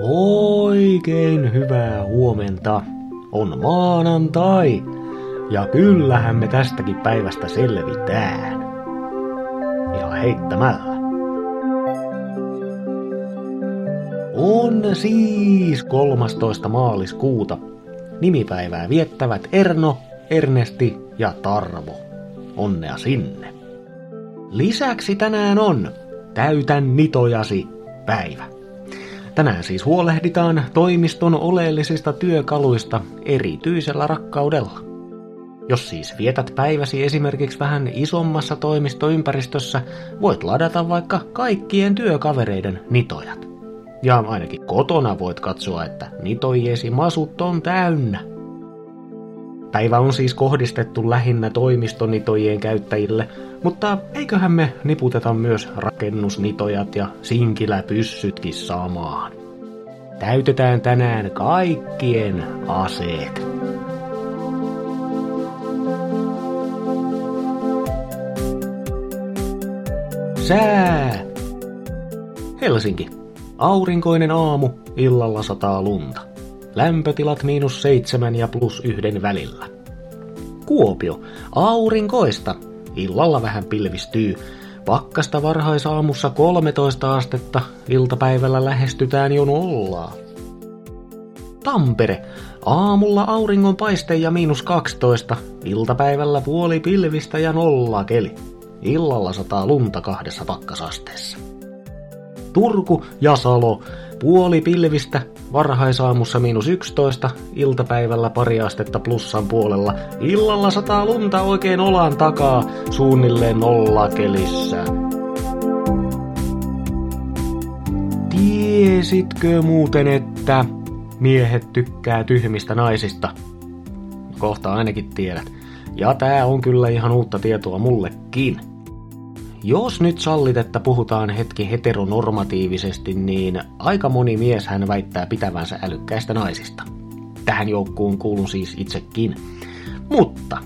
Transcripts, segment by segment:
Oikein hyvää huomenta. On maanantai. Ja kyllähän me tästäkin päivästä selvitään. Ja heittämällä. On siis 13. maaliskuuta. Nimipäivää viettävät Erno, Ernesti ja Tarvo. Onnea sinne. Lisäksi tänään on Täytän nitojasi päivä. Tänään siis huolehditaan toimiston oleellisista työkaluista erityisellä rakkaudella. Jos siis vietät päiväsi esimerkiksi vähän isommassa toimistoympäristössä, voit ladata vaikka kaikkien työkavereiden nitojat. Ja ainakin kotona voit katsoa, että nitojiesi masut on täynnä. Päivä on siis kohdistettu lähinnä toimistonitojen käyttäjille, mutta eiköhän me niputeta myös rakennusnitojat ja sinkiläpyssytkin samaan. Täytetään tänään kaikkien aseet. Sää! Helsinki. Aurinkoinen aamu, illalla sataa lunta. Lämpötilat miinus seitsemän ja plus yhden välillä. Kuopio. Aurinkoista. Illalla vähän pilvistyy. Pakkasta varhaisaamussa 13 astetta, iltapäivällä lähestytään jo nollaa. Tampere. Aamulla auringon paiste ja miinus 12, iltapäivällä puoli pilvistä ja nolla keli. Illalla sataa lunta kahdessa pakkasasteessa. Turku ja Salo. Puoli pilvistä, varhaisaamussa miinus 11, iltapäivällä pari astetta plussan puolella. Illalla sataa lunta oikein olan takaa, suunnilleen nolla kelissä. Tiesitkö muuten, että miehet tykkää tyhmistä naisista? Kohta ainakin tiedät. Ja tää on kyllä ihan uutta tietoa mullekin. Jos nyt sallit, että puhutaan hetki heteronormatiivisesti, niin aika moni mies hän väittää pitävänsä älykkäistä naisista. Tähän joukkuun kuulun siis itsekin. Mutta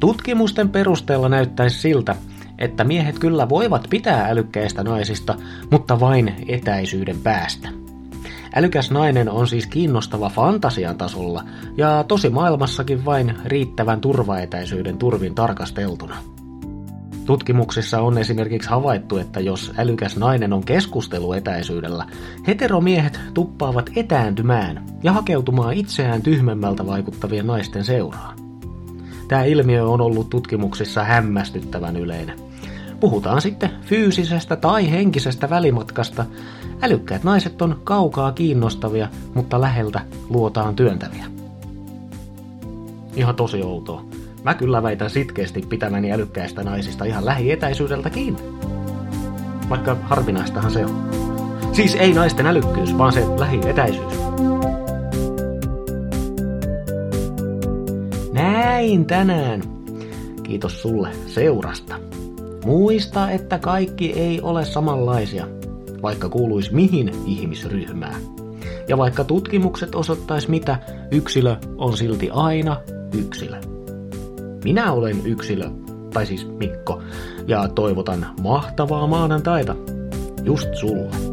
tutkimusten perusteella näyttäisi siltä, että miehet kyllä voivat pitää älykkäistä naisista, mutta vain etäisyyden päästä. Älykäs nainen on siis kiinnostava fantasian tasolla ja tosi maailmassakin vain riittävän turvaetäisyyden turvin tarkasteltuna. Tutkimuksissa on esimerkiksi havaittu, että jos älykäs nainen on keskusteluetäisyydellä, heteromiehet tuppaavat etääntymään ja hakeutumaan itseään tyhmemmältä vaikuttavien naisten seuraan. Tämä ilmiö on ollut tutkimuksissa hämmästyttävän yleinen. Puhutaan sitten fyysisestä tai henkisestä välimatkasta. Älykkäät naiset on kaukaa kiinnostavia, mutta läheltä luotaan työntäviä. Ihan tosi outoa. Mä kyllä väitän sitkeästi pitäväni älykkäistä naisista ihan lähietäisyydeltäkin. Vaikka harvinaistahan se on. Siis ei naisten älykkyys, vaan se lähietäisyys. Näin tänään. Kiitos sulle seurasta. Muista, että kaikki ei ole samanlaisia, vaikka kuuluisi mihin ihmisryhmään. Ja vaikka tutkimukset osoittais mitä, yksilö on silti aina yksilö. Minä olen yksilö, tai siis Mikko, ja toivotan mahtavaa maanantaita just sulle.